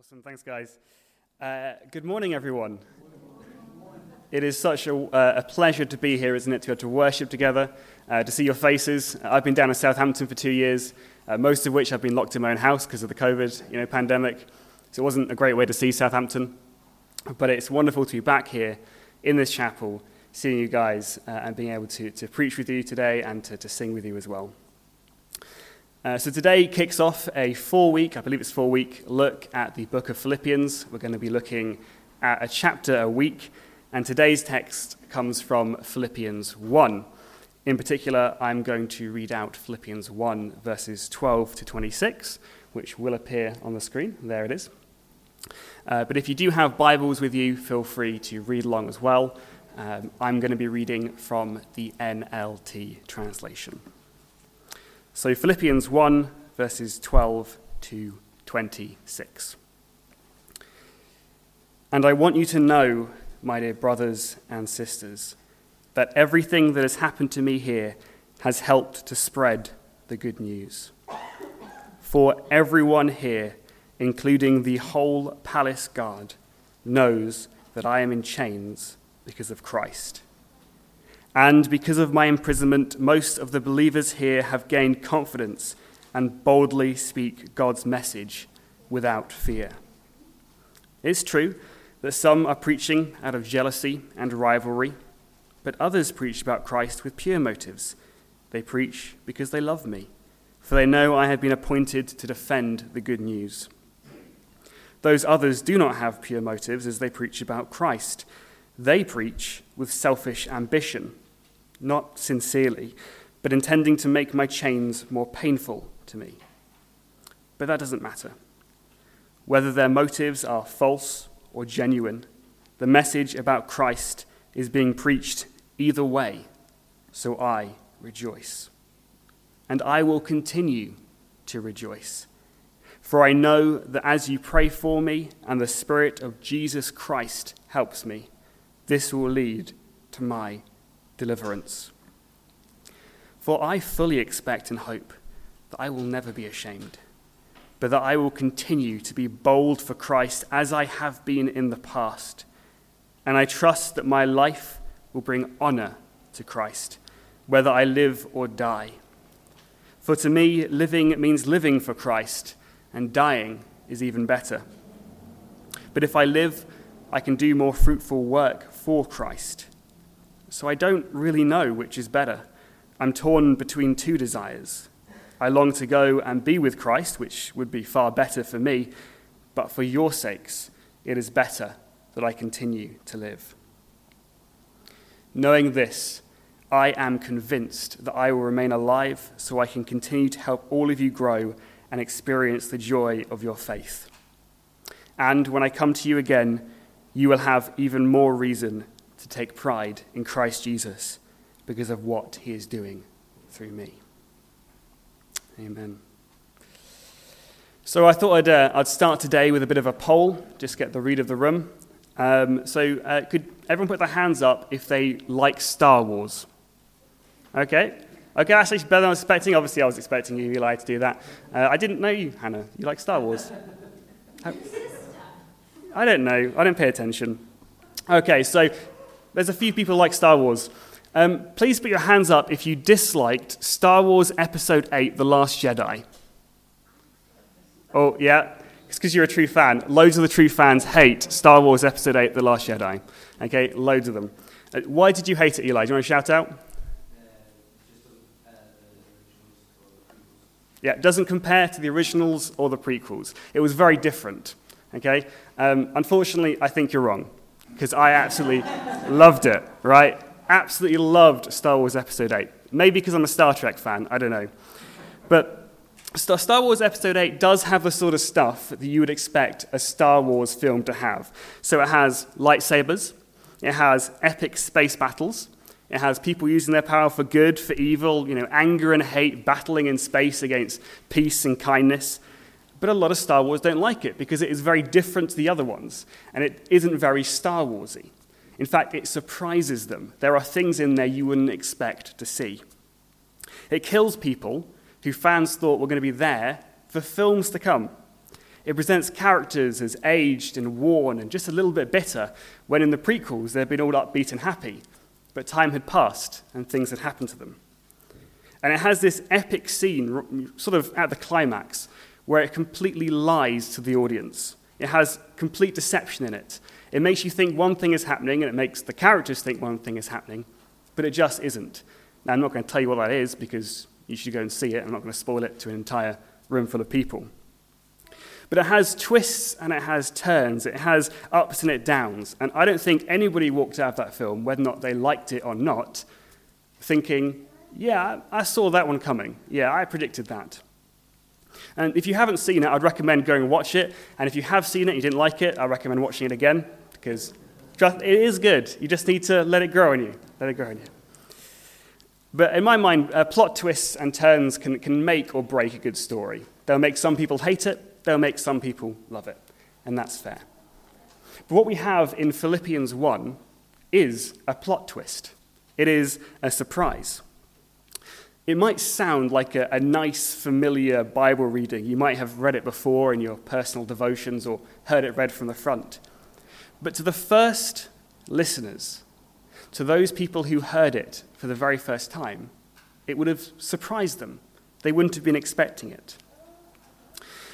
Awesome, thanks, guys. Uh, good morning, everyone. It is such a, uh, a, pleasure to be here, isn't it, to to worship together, uh, to see your faces. I've been down in Southampton for two years, uh, most of which I've been locked in my own house because of the COVID you know, pandemic. So it wasn't a great way to see Southampton. But it's wonderful to be back here in this chapel, seeing you guys uh, and being able to, to preach with you today and to, to sing with you as well. Uh, so today kicks off a four week, I believe it's four week, look at the book of Philippians. We're going to be looking at a chapter a week, and today's text comes from Philippians 1. In particular, I'm going to read out Philippians 1, verses 12 to 26, which will appear on the screen. There it is. Uh, but if you do have Bibles with you, feel free to read along as well. Um, I'm going to be reading from the NLT translation. So, Philippians 1, verses 12 to 26. And I want you to know, my dear brothers and sisters, that everything that has happened to me here has helped to spread the good news. For everyone here, including the whole palace guard, knows that I am in chains because of Christ. And because of my imprisonment, most of the believers here have gained confidence and boldly speak God's message without fear. It's true that some are preaching out of jealousy and rivalry, but others preach about Christ with pure motives. They preach because they love me, for they know I have been appointed to defend the good news. Those others do not have pure motives as they preach about Christ. They preach with selfish ambition not sincerely, but intending to make my chains more painful to me. But that doesn't matter. Whether their motives are false or genuine, the message about Christ is being preached either way, so I rejoice. And I will continue to rejoice. For I know that as you pray for me and the Spirit of Jesus Christ helps me, this will lead to my deliverance. For I fully expect and hope that I will never be ashamed, but that I will continue to be bold for Christ as I have been in the past. And I trust that my life will bring honor to Christ, whether I live or die. For to me, living means living for Christ, and dying is even better. But if I live, I can do more fruitful work for Christ so I don't really know which is better. I'm torn between two desires. I long to go and be with Christ, which would be far better for me, but for your sakes, it is better that I continue to live. Knowing this, I am convinced that I will remain alive so I can continue to help all of you grow and experience the joy of your faith. And when I come to you again, you will have even more reason to take pride in Christ Jesus because of what he is doing through me. Amen. So I thought I'd, uh, I'd start today with a bit of a poll, just get the read of the room. Um, so uh, could everyone put their hands up if they like Star Wars? Okay. Okay, that's actually better than I was expecting. Obviously, I was expecting you, Eli, to do that. Uh, I didn't know you, Hannah. You like Star Wars? I don't know. I didn't pay attention. Okay, so there's a few people like Star Wars. Um, please put your hands up if you disliked Star Wars Episode 8 The Last Jedi. Oh, yeah? It's because you're a true fan. Loads of the true fans hate Star Wars Episode 8 The Last Jedi. Okay, loads of them. Uh, why did you hate it, Eli? Do you want to shout out? Yeah, it doesn't compare to the originals or the prequels. It was very different. Okay? Um, unfortunately, I think you're wrong because I absolutely loved it, right? Absolutely loved Star Wars Episode 8. Maybe because I'm a Star Trek fan, I don't know. But Star Wars Episode 8 does have the sort of stuff that you would expect a Star Wars film to have. So it has lightsabers, it has epic space battles, it has people using their power for good, for evil, you know, anger and hate battling in space against peace and kindness. But a lot of Star Wars don't like it because it is very different to the other ones, and it isn't very Star Warsy. In fact, it surprises them. There are things in there you wouldn't expect to see. It kills people who fans thought were going to be there for films to come. It presents characters as aged and worn and just a little bit bitter, when in the prequels they'd been all upbeat and happy, but time had passed and things had happened to them. And it has this epic scene, sort of at the climax, where it completely lies to the audience. It has complete deception in it. It makes you think one thing is happening, and it makes the characters think one thing is happening, but it just isn't. Now, I'm not going to tell you what that is because you should go and see it. I'm not going to spoil it to an entire room full of people. But it has twists and it has turns, it has ups and it downs. And I don't think anybody walked out of that film, whether or not they liked it or not, thinking, yeah, I saw that one coming. Yeah, I predicted that. And if you haven't seen it, I'd recommend going and watch it. And if you have seen it and you didn't like it, I recommend watching it again because it is good. You just need to let it grow on you. Let it grow on you. But in my mind, uh, plot twists and turns can, can make or break a good story. They'll make some people hate it, they'll make some people love it. And that's fair. But what we have in Philippians 1 is a plot twist, it is a surprise. It might sound like a, a, nice, familiar Bible reading. You might have read it before in your personal devotions or heard it read from the front. But to the first listeners, to those people who heard it for the very first time, it would have surprised them. They wouldn't have been expecting it.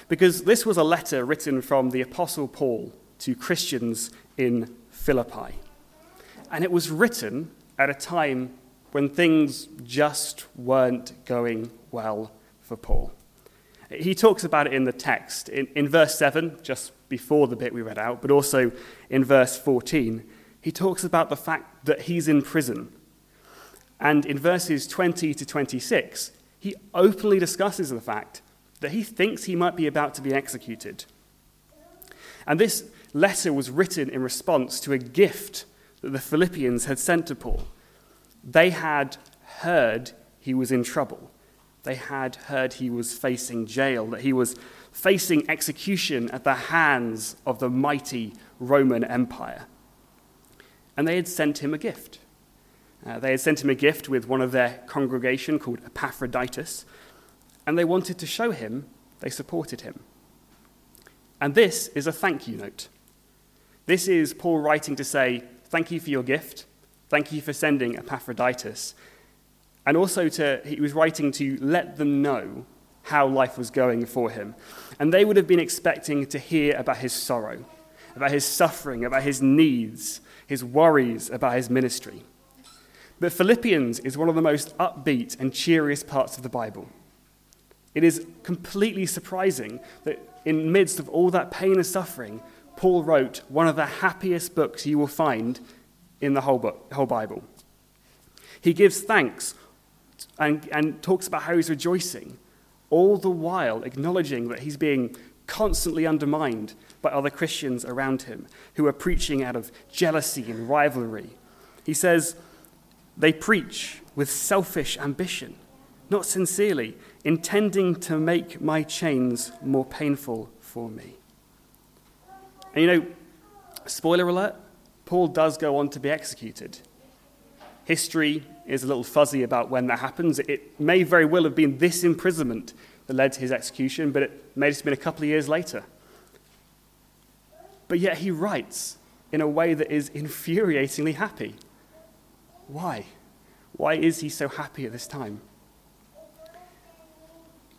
Because this was a letter written from the Apostle Paul to Christians in Philippi. And it was written at a time when things just weren't going well for Paul. He talks about it in the text. In, in verse 7, just before the bit we read out, but also in verse 14, he talks about the fact that he's in prison. And in verses 20 to 26, he openly discusses the fact that he thinks he might be about to be executed. And this letter was written in response to a gift that the Philippians had sent to Paul. They had heard he was in trouble. They had heard he was facing jail, that he was facing execution at the hands of the mighty Roman Empire and they had sent him a gift. Uh, they had sent him a gift with one of their congregation called Epaphroditus, and they wanted to show him they supported him. And this is a thank you note. This is Paul writing to say, Thank you for your gift. Thank you for sending Epaphroditus. And also, to, he was writing to let them know how life was going for him. And they would have been expecting to hear about his sorrow, about his suffering, about his needs, his worries about his ministry. But Philippians is one of the most upbeat and cheeriest parts of the Bible. It is completely surprising that in midst of all that pain and suffering, Paul wrote one of the happiest books you will find in the whole, book, whole Bible. He gives thanks and, and talks about how he's rejoicing, all the while acknowledging that he's being constantly undermined by other Christians around him who are preaching out of jealousy and rivalry. He says, they preach with selfish ambition, not sincerely, intending to make my chains more painful for me. And you know, spoiler alert, Paul does go on to be executed. History is a little fuzzy about when that happens. It may very well have been this imprisonment that led to his execution, but it may have been a couple of years later. But yet he writes in a way that is infuriatingly happy. Why? Why is he so happy at this time?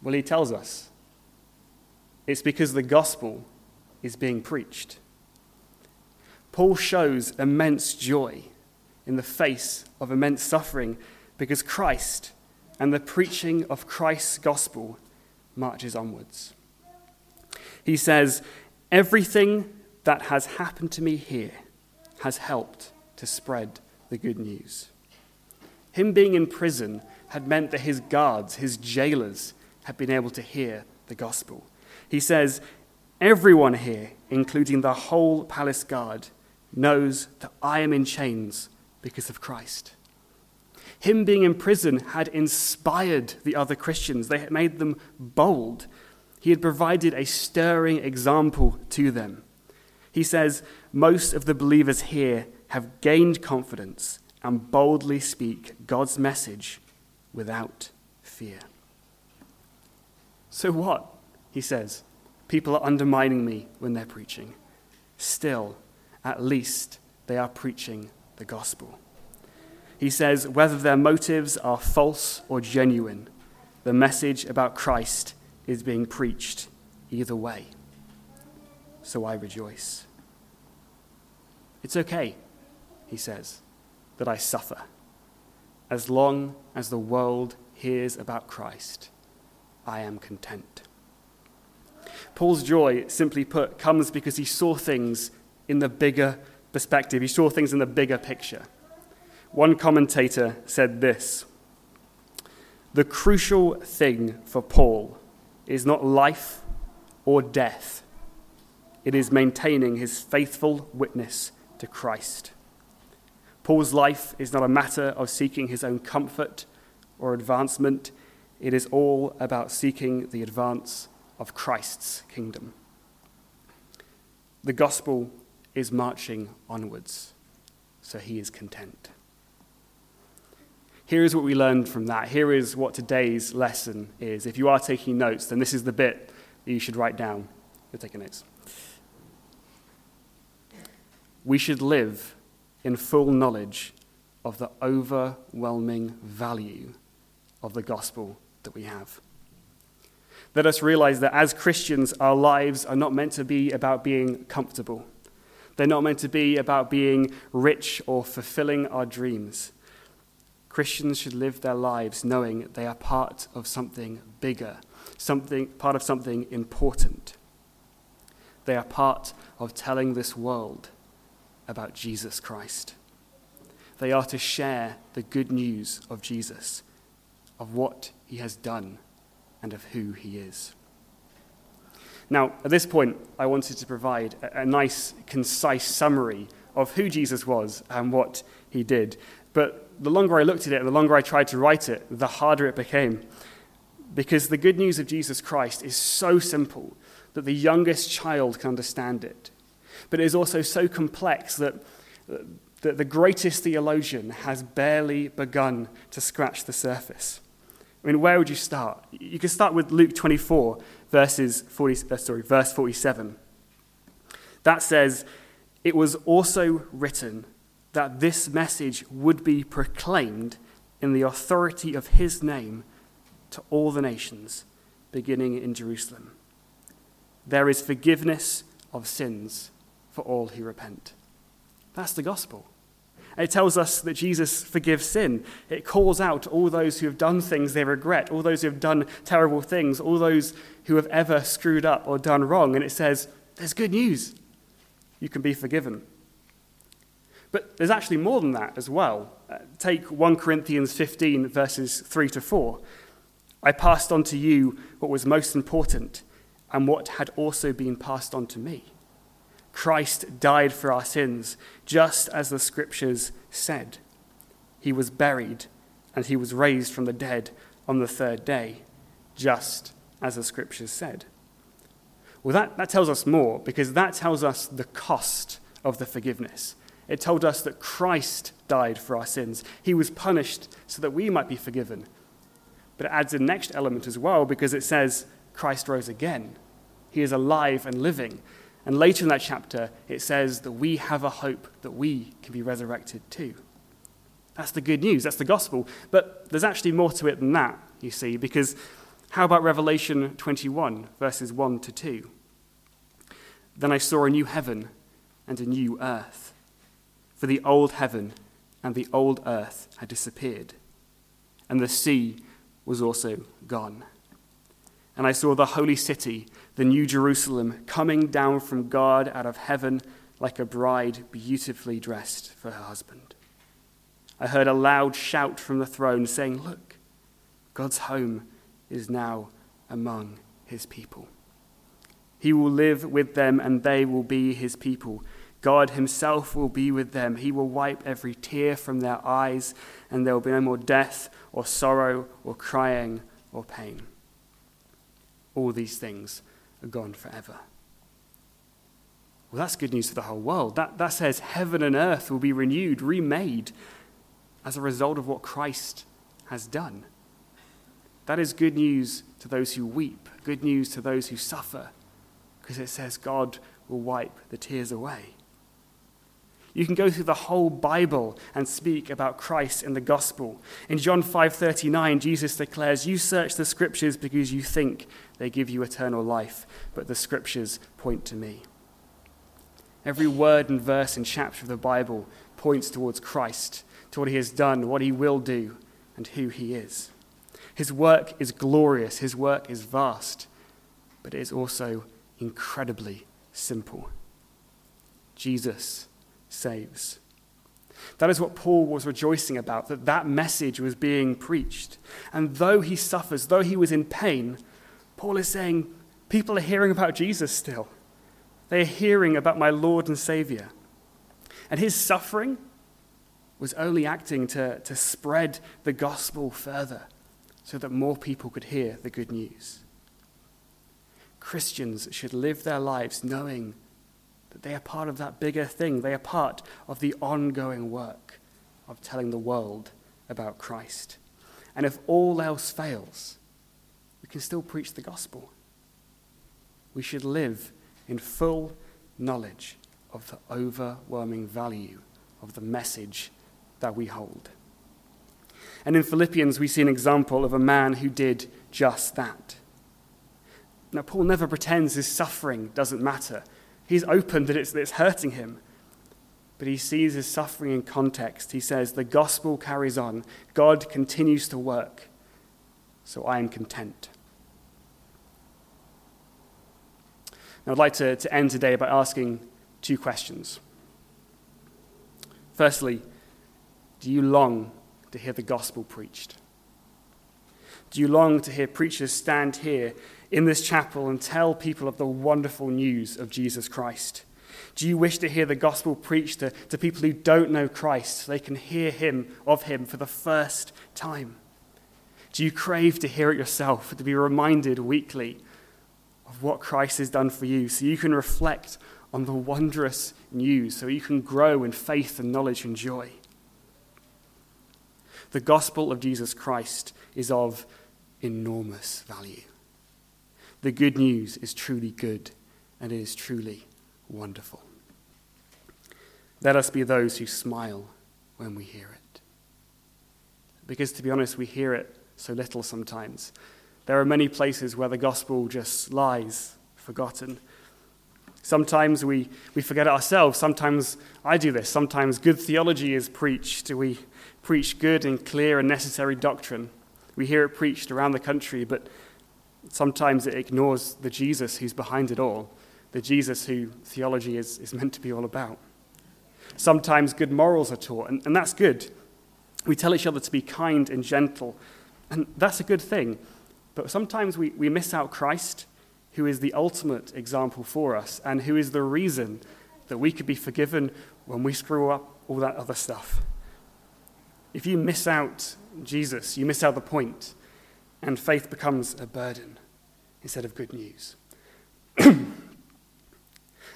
Well, he tells us it's because the gospel is being preached. Paul shows immense joy in the face of immense suffering because Christ and the preaching of Christ's gospel marches onwards. He says, Everything that has happened to me here has helped to spread the good news. Him being in prison had meant that his guards, his jailers, had been able to hear the gospel. He says, Everyone here, including the whole palace guard, knows that I am in chains because of Christ. Him being in prison had inspired the other Christians, they had made them bold. He had provided a stirring example to them. He says, Most of the believers here have gained confidence and boldly speak God's message without fear. So what? He says. People are undermining me when they're preaching. Still, at least they are preaching the gospel. He says, whether their motives are false or genuine, the message about Christ is being preached either way. So I rejoice. It's okay, he says, that I suffer, as long as the world hears about Christ. I am content. Paul's joy, simply put, comes because he saw things in the bigger perspective. He saw things in the bigger picture. One commentator said this The crucial thing for Paul is not life or death, it is maintaining his faithful witness to Christ. Paul's life is not a matter of seeking his own comfort or advancement, it is all about seeking the advance of Christ's kingdom. The gospel is marching onwards, so he is content. Here is what we learned from that. Here is what today's lesson is. If you are taking notes, then this is the bit that you should write down. You're taking notes. We should live in full knowledge of the overwhelming value of the gospel that we have. Let us realize that as Christians, our lives are not meant to be about being comfortable. They're not meant to be about being rich or fulfilling our dreams. Christians should live their lives knowing they are part of something bigger, something, part of something important. They are part of telling this world about Jesus Christ. They are to share the good news of Jesus, of what he has done, and of who he is. Now, at this point, I wanted to provide a, a nice, concise summary of who Jesus was and what he did. But the longer I looked at it the longer I tried to write it, the harder it became. Because the good news of Jesus Christ is so simple that the youngest child can understand it. But it is also so complex that, that the greatest theologian has barely begun to scratch the surface. I mean, where would you start? You could start with Luke 24, verses 40, uh, sorry, verse 47. That says, It was also written that this message would be proclaimed in the authority of his name to all the nations, beginning in Jerusalem. There is forgiveness of sins for all who repent. That's the gospel. It tells us that Jesus forgives sin. It calls out all those who have done things they regret, all those who have done terrible things, all those who have ever screwed up or done wrong. And it says, there's good news. You can be forgiven. But there's actually more than that as well. Uh, take 1 Corinthians 15, verses 3 to 4. I passed on to you what was most important and what had also been passed on to me. Christ died for our sins, just as the scriptures said. He was buried, and he was raised from the dead on the third day, just as the scriptures said. Well, that, that tells us more, because that tells us the cost of the forgiveness. It told us that Christ died for our sins. He was punished so that we might be forgiven. But it adds a next element as well, because it says Christ rose again. He is alive and living. And later in that chapter, it says that we have a hope that we can be resurrected too. That's the good news, that's the gospel. But there's actually more to it than that, you see, because how about Revelation 21, verses 1 to 2? Then I saw a new heaven and a new earth, for the old heaven and the old earth had disappeared, and the sea was also gone. And I saw the holy city the New Jerusalem, coming down from God out of heaven like a bride beautifully dressed for her husband. I heard a loud shout from the throne saying, Look, God's home is now among his people. He will live with them, and they will be his people. God himself will be with them. He will wipe every tear from their eyes, and there will be no more death, or sorrow, or crying, or pain. All these things are gone forever. Well, that's good news for the whole world. That, that says heaven and earth will be renewed, remade as a result of what Christ has done. That is good news to those who weep, good news to those who suffer, because it says God will wipe the tears away. You can go through the whole Bible and speak about Christ in the gospel. In John 5:39, Jesus declares, "You search the scriptures because you think they give you eternal life, but the scriptures point to me." Every word and verse and chapter of the Bible points towards Christ, to what he has done, what he will do, and who he is. His work is glorious, his work is vast, but it is also incredibly simple. Jesus saves. That is what Paul was rejoicing about, that that message was being preached. And though he suffers, though he was in pain, Paul is saying, people are hearing about Jesus still. They are hearing about my Lord and Savior. And his suffering was only acting to, to spread the gospel further so that more people could hear the good news. Christians should live their lives knowing that they are part of that bigger thing. They are part of the ongoing work of telling the world about Christ. And if all else fails, we can still preach the gospel. We should live in full knowledge of the overwhelming value of the message that we hold. And in Philippians, we see an example of a man who did just that. Now, Paul never pretends his suffering doesn't matter. He's open that it's, that it's hurting him. But he sees his suffering in context. He says, The gospel carries on, God continues to work, so I am content. Now, I'd like to, to end today by asking two questions. Firstly, do you long to hear the gospel preached? Do you long to hear preachers stand here in this chapel and tell people of the wonderful news of Jesus Christ? Do you wish to hear the gospel preached to, to people who don't know Christ so they can hear him of him for the first time? Do you crave to hear it yourself, to be reminded weekly of what Christ has done for you so you can reflect on the wondrous news, so you can grow in faith and knowledge and joy? The gospel of Jesus Christ is of enormous value. The good news is truly good and it is truly wonderful. Let us be those who smile when we hear it. Because to be honest, we hear it so little sometimes. There are many places where the gospel just lies forgotten. Sometimes we, we forget ourselves. Sometimes I do this. Sometimes good theology is preached. We preach good and clear and necessary doctrine. We hear it preached around the country, but sometimes it ignores the Jesus who's behind it all, the Jesus who theology is, is meant to be all about. Sometimes good morals are taught, and, and that's good. We tell each other to be kind and gentle, and that's a good thing. But sometimes we, we miss out Christ, who is the ultimate example for us, and who is the reason that we could be forgiven when we screw up all that other stuff. If you miss out Jesus, you miss out the point and faith becomes a burden instead of good news. and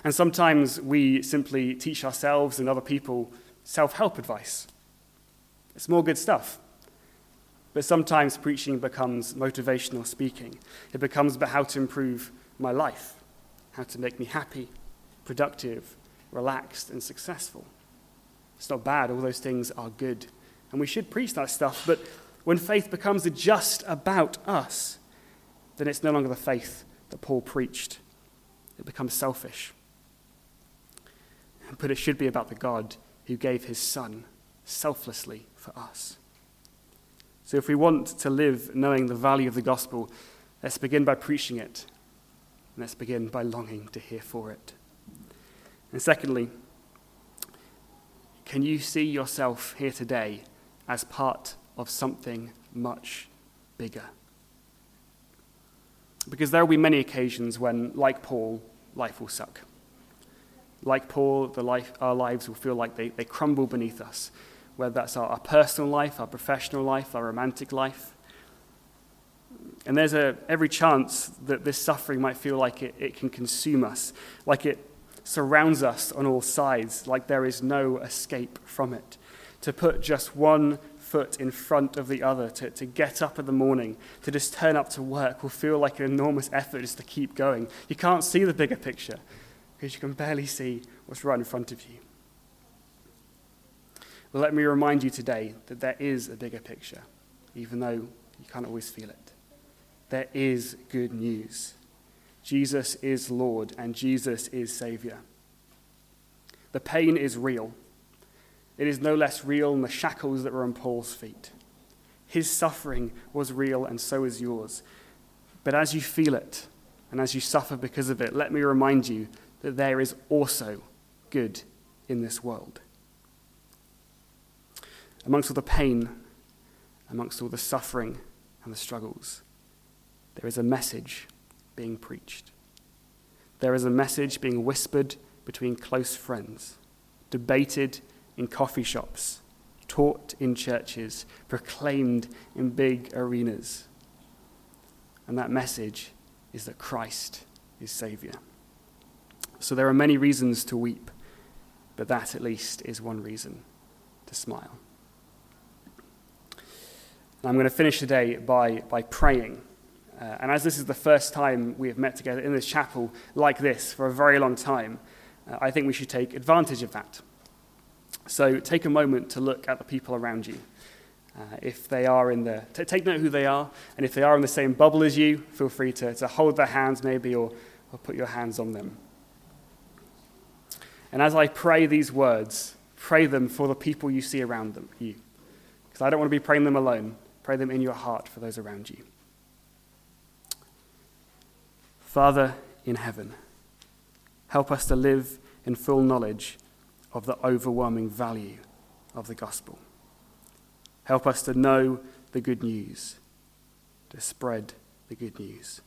sometimes we simply teach ourselves and other people self help advice. It's more good stuff. But sometimes preaching becomes motivational speaking. It becomes about how to improve my life, how to make me happy, productive, relaxed, and successful. It's not bad, all those things are good. And we should preach that stuff, but when faith becomes just about us, then it's no longer the faith that Paul preached. It becomes selfish. But it should be about the God who gave his Son selflessly for us. So if we want to live knowing the value of the gospel, let's begin by preaching it. Let's begin by longing to hear for it. And secondly, can you see yourself here today as part of something much bigger. Because there will be many occasions when, like Paul, life will suck. Like Paul, life, our lives will feel like they, they crumble beneath us, whether that's our, our personal life, our professional life, our romantic life. And there's a, every chance that this suffering might feel like it, it can consume us, like it surrounds us on all sides, like there is no escape from it. To put just one foot in front of the other, to, to get up in the morning, to just turn up to work will feel like an enormous effort just to keep going. You can't see the bigger picture because you can barely see what's right in front of you. Well, let me remind you today that there is a bigger picture, even though you can't always feel it. There is good news. Jesus is Lord and Jesus is Savior. The pain is real. It is no less real than the shackles that were on Paul's feet. His suffering was real, and so is yours. But as you feel it, and as you suffer because of it, let me remind you that there is also good in this world. Amongst all the pain, amongst all the suffering and the struggles, there is a message being preached. There is a message being whispered between close friends, debated in coffee shops, taught in churches, proclaimed in big arenas. And that message is that Christ is Savior. So there are many reasons to weep, but that at least is one reason to smile. I'm going to finish today by, by praying. Uh, and as this is the first time we have met together in this chapel like this for a very long time, uh, I think we should take advantage of that. So take a moment to look at the people around you. Uh, if they are in the, t- take note who they are, and if they are in the same bubble as you, feel free to, to hold their hands maybe or, or put your hands on them. And as I pray these words, pray them for the people you see around them, you. Because I don't want to be praying them alone. Pray them in your heart for those around you. Father in heaven, help us to live in full knowledge of the overwhelming value of the gospel. Help us to know the good news, to spread the good news,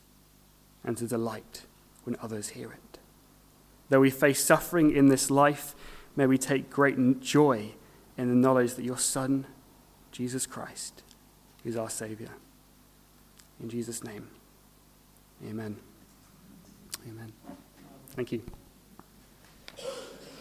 and to delight when others hear it. Though we face suffering in this life, may we take great joy in the knowledge that your Son, Jesus Christ, is our Savior. In Jesus' name, amen. Amen. Thank you.